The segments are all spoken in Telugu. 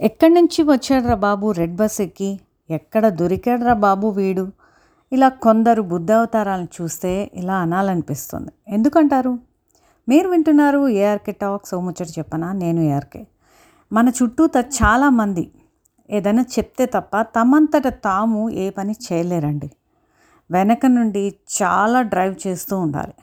ఎక్కడి నుంచి వచ్చాడ్రా బాబు? రెడ్ బస్ ఎక్కి. ఎక్కడ దొరికాడ్రా బాబు వీడు? ఇలా కొందరు బుద్ధావతారాలను చూస్తే ఇలా అనాలనిపిస్తుంది. ఎందుకంటారు? మీరు వింటున్నారు ఏఆర్కే టాక్ సో ముచ్చట చెప్పనా? నేను ఏఆర్కే. మన చుట్టూత చాలామంది ఏదైనా చెప్తే తప్ప తమంతట తాము ఏ పని చేయలేరండి. వెనక నుండి చాలా డ్రైవ్ చేస్తూ ఉండాలి.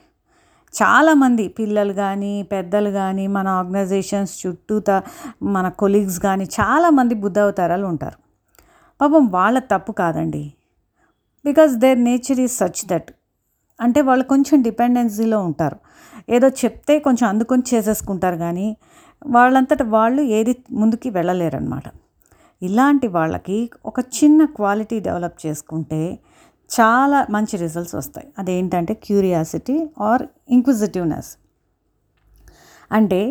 చాలామంది పిల్లలు కానీ పెద్దలు కానీ మన ఆర్గనైజేషన్స్ చుట్టూత మన కొలీగ్స్ కానీ చాలామంది బుద్ధవతారాలు ఉంటారు. పాపం వాళ్ళ తప్పు కాదండి. Because their nature is such that. అంటే వాళ్ళు కొంచెం డిపెండెన్సీలో ఉంటారు. ఏదో చెప్తే కొంచెం అందుకొని చేసేసుకుంటారు కానీ వాళ్ళంతట వాళ్ళు ఏది ముందుకి వెళ్ళలేరన్నమాట. ఇలాంటి వాళ్ళకి ఒక చిన్న క్వాలిటీ డెవలప్ చేసుకుంటే చాలా మంచి రిజల్ట్స్ వస్తాయి. అదేంటంటే క్యూరియాసిటీ ఆర్ ఇంక్విజిటివ్నెస్ అంటే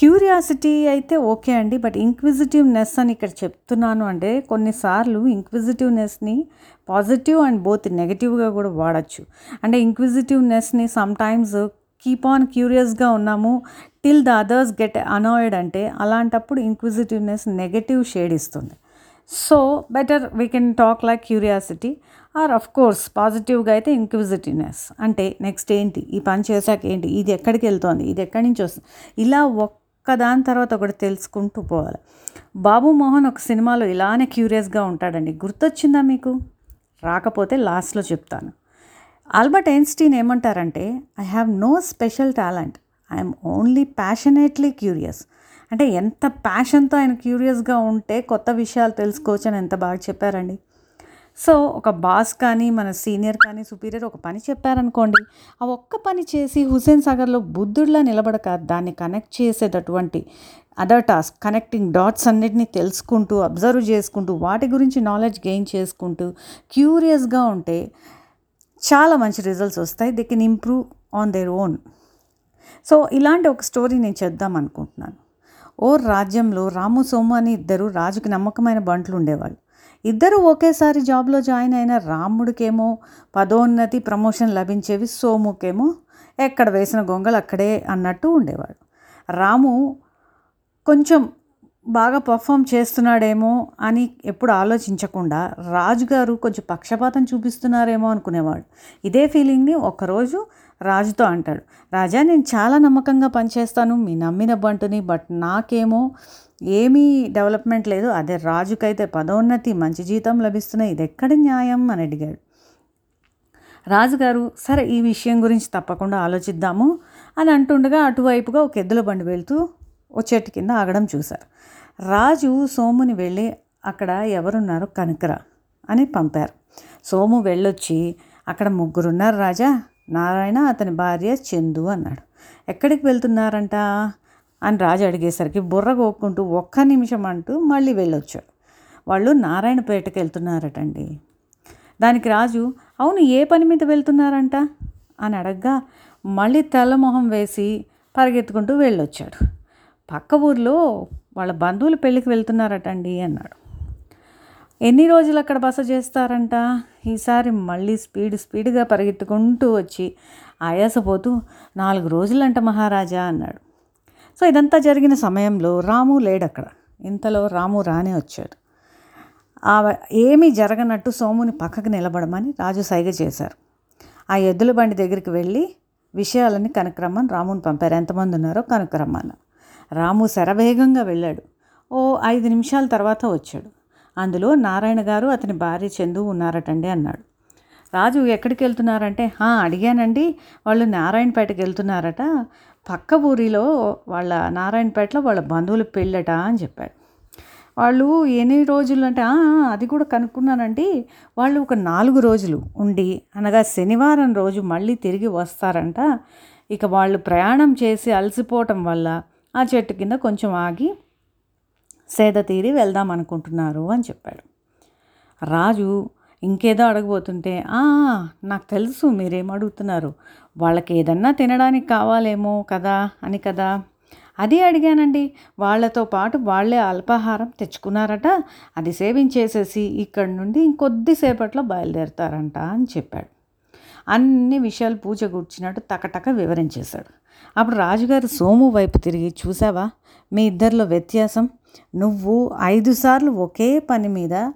క్యూరియాసిటీ అయితే ఓకే అండి బట్ ఇంక్విజిటివ్నెస్ అని ఇక్కడ చెప్తున్నాను అంటే కొన్నిసార్లు ఇంక్విజిటివ్నెస్ని పాజిటివ్ అండ్ బోత్ నెగిటివ్గా కూడా వాడచ్చు. అంటే ఇంక్విజిటివ్నెస్ని సమ్టైమ్స్ కీప్ ఆన్ క్యూరియస్గా ఉన్నాము till the others get annoyed అంటే అలాంటప్పుడు ఇంక్విజిటివ్నెస్ నెగటివ్ షేడ్ ఇస్తుంది. So better we can talk like curiosity or of course పాజిటివ్గా అయితే ఇంక్విజిటివ్నెస్. అంటే నెక్స్ట్ ఏంటి? ఈ పని చేశాక ఏంటి? ఇది ఎక్కడికి వెళ్తోంది? ఇది ఎక్కడి నుంచి వస్తుంది? ఇలా ఒక్కదాని తర్వాత ఒకటి తెలుసుకుంటూ పోవాలి. బాబు మోహన్ ఒక సినిమాలో ఇలానే క్యూరియస్గా ఉంటాడండి. గుర్తొచ్చిందా మీకు? రాకపోతే లాస్ట్లో చెప్తాను. ఆల్బర్ట్ ఐన్స్టీన్ ఏమంటారంటే I have no special talent I'm only passionately curious అంటే ఎంత ప్యాషన్తో ఆయన క్యూరియస్గా ఉంటే కొత్త విషయాలు తెలుసుకోవచ్చు అని ఎంత బాగా చెప్పారండి. సో ఒక బాస్ కానీ మన సీనియర్ కానీ సుపీరియర్ ఒక పని చెప్పారనుకోండి ఆ ఒక్క పని చేసి హుసేన్ సాగర్లో బుద్ధుడిలా నిలబడక దాన్ని కనెక్ట్ చేసేటటువంటి అదర్ టాస్క్ కనెక్టింగ్ డాట్స్ అన్నిటిని తెలుసుకుంటూ అబ్జర్వ్ చేసుకుంటూ వాటి గురించి నాలెడ్జ్ గెయిన్ చేసుకుంటూ క్యూరియస్గా ఉంటే చాలా మంచి రిజల్ట్స్ వస్తాయి. They can improve on their own. So ఇలాంటి ఒక స్టోరీ నేను చేద్దాం అనుకుంటున్నాను. ఓ రాజ్యంలో రాము సోము అని ఇద్దరు రాజుకి నమ్మకమైన బంట్లు ఉండేవాళ్ళు. ఇద్దరు ఒకేసారి జాబ్లో జాయిన్ అయిన రాముడికేమో పదోన్నతి ప్రమోషన్ లభించేవి సోముకేమో ఎక్కడ వేసిన గొంగలు అక్కడే అన్నట్టు ఉండేవాడు. రాము కొంచెం బాగా పర్ఫామ్ చేస్తున్నాడేమో అని ఎప్పుడు ఆలోచించకుండా రాజుగారు కొంచెం పక్షపాతం చూపిస్తున్నారేమో అనుకునేవాడు. ఇదే ఫీలింగ్ని ఒకరోజు రాజుతో అంటాడు. రాజా నేను చాలా నమ్మకంగా పనిచేస్తాను మీ నమ్మిన బంటుని బట్ నాకేమో ఏమీ డెవలప్మెంట్ లేదు. అదే రాజుకైతే పదోన్నతి మంచి జీతం లభిస్తున్నాయి. ఇది ఎక్కడి న్యాయం అని అడిగాడు. రాజుగారు సరే ఈ విషయం గురించి తప్పకుండా ఆలోచిద్దాము అని అంటుండగా అటువైపుగా ఒక ఎద్దుల బండి వెళ్తూ ఓ చెట్టు కింద ఆగడం చూశారు. రాజు సోముని వెళ్ళి అక్కడ ఎవరున్నారో కనుకరా అని పంపారు. సోము వెళ్ళొచ్చి అక్కడ ముగ్గురున్నారు రాజా. నారాయణ అతని భార్య చందు అన్నాడు. ఎక్కడికి వెళ్తున్నారంట? అని రాజు అడిగేసరికి బుర్ర కోక్కుంటూ ఒక్క నిమిషం అంటూ మళ్ళీ వెళ్ళొచ్చాడు. వాళ్ళు నారాయణపేటకి వెళ్తున్నారటండి. దానికి రాజు అవును ఏ పని మీద వెళ్తున్నారంట? అని అడగ్గా మళ్ళీ తెల్లమొహం వేసి పరిగెత్తుకుంటూ వెళ్ళొచ్చాడు. పక్క ఊర్లో వాళ్ళ బంధువుల పెళ్ళికి వెళ్తున్నారటండి అన్నాడు. ఎన్ని రోజులు అక్కడ బస చేస్తారంట? ఈసారి మళ్ళీ స్పీడ్ స్పీడ్గా పరిగెత్తుకుంటూ వచ్చి ఆయాసపోతూ నాలుగు రోజులంట మహారాజా అన్నాడు. సో ఇదంతా జరిగిన సమయంలో రాము లేడు అక్కడ ఇంతలో రాము రానే వచ్చాడు. ఆ ఏమీ జరగనట్టు సోముని పక్కకు నిలబడమని రాజు సైగ చేశారు. ఆ ఎద్దుల బండి దగ్గరికి వెళ్ళి విషయాలని కనుక్రమ్మని రాముని పంపారు. ఎంతమంది ఉన్నారో కనుక్రమ్మని రాము శరవేగంగా వెళ్ళాడు. ఓ ఐదు నిమిషాల తర్వాత వచ్చాడు. అందులో నారాయణ గారు అతని భార్య చందు ఉన్నారటండి అన్నాడు. రాజు ఎక్కడికి వెళ్తున్నారంటే? అడిగానండి. వాళ్ళు నారాయణపేటకి వెళ్తున్నారట. పక్క ఊరిలో వాళ్ళ నారాయణపేటలో వాళ్ళ బంధువులు పెళ్ళట అని చెప్పాడు. వాళ్ళు ఎన్ని రోజులు అంటే అది కూడా కనుక్కున్నానండి. వాళ్ళు ఒక నాలుగు రోజులు ఉండి అనగా శనివారం రోజు మళ్ళీ తిరిగి వస్తారంట. ఇక వాళ్ళు ప్రయాణం చేసి అలసిపోవటం వల్ల ఆ చెట్టు కింద కొంచెం ఆగి సేద తీరి వెళ్దాం అనుకుంటున్నారు అని చెప్పాడు. రాజు ఇంకేదో అడగబోతుంటే నాకు తెలుసు మీరేం అడుగుతున్నారు. వాళ్ళకి ఏదన్నా తినడానికి కావాలేమో కదా అని కదా. అది అడిగానండి. వాళ్ళతో పాటు వాళ్ళే అల్పాహారం తెచ్చుకున్నారట. అది సేవించేసేసి ఇక్కడి నుండి ఇంకొద్దిసేపట్లో బయలుదేరతారంట అని చెప్పాడు. అన్ని విషయాలు పూజ కూర్చున్నట్టు తకటక వివరించేశాడు. అప్పుడు రాజుగారు సోము వైపు తిరిగి చూసావా? మీ ఇద్దరిలో వ్యత్యాసం. నువ్వు ఐదు సార్లు ఒకే పని మీద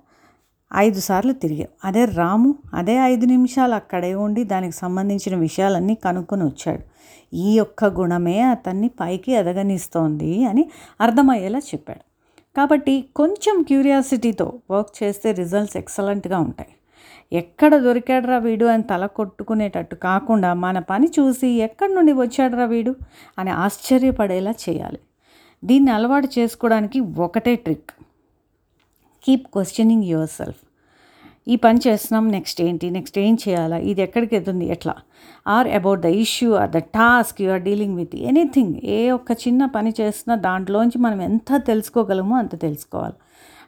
ఐదు సార్లు తిరిగాం అదే రాము అదే ఐదు నిమిషాలు అక్కడే ఉండి దానికి సంబంధించిన విషయాలన్నీ కనుక్కొని వచ్చాడు. ఈ యొక్క గుణమే అతన్ని పైకి ఎదగనిస్తోంది అని అర్థమయ్యేలా చెప్పాడు. కాబట్టి కొంచెం క్యూరియాసిటీతో వర్క్ చేస్తే రిజల్ట్స్ ఎక్సలెంట్గా ఉంటాయి. ఎక్కడ దొరికాడరా వీడు అని తల కొట్టుకునేటట్టు కాకుండా మన పని చూసి ఎక్కడి నుండి వచ్చాడరా వీడు అని ఆశ్చర్యపడేలా చేయాలి. దీన్ని అలవాటు చేసుకోవడానికి ఒకటే trick. Keep questioning yourself ఈ పని చేస్తున్నాం నెక్స్ట్ ఏంటి నెక్స్ట్ ఏం చేయాలా ఇది ఎక్కడికి వెళ్తుంది ఎట్లా? Or about the issue or the task you are dealing with anything ఏ ఒక్క చిన్న పని చేస్తున్నా దాంట్లోంచి మనం ఎంత తెలుసుకోగలమో అంత తెలుసుకోవాలి.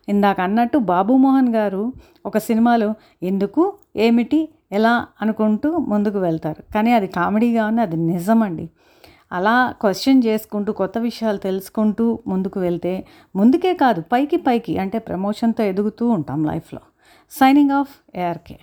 ఇందాక అన్నట్టు బాబు మోహన్ గారు ఒక సినిమాలో ఎందుకు ఏమిటి ఎలా అనుకుంటూ ముందుకు వెళ్తారు. కానీ అది కామెడీగా ఉంది అది నిజమండి. అలా క్వశ్చన్ చేసుకుంటూ కొత్త విషయాలు తెలుసుకుంటూ ముందుకు వెళ్తే ముందుకే కాదు పైకి పైకి అంటే ప్రమోషన్తో ఎదుగుతూ ఉంటాం లైఫ్లో. Signing off ARK.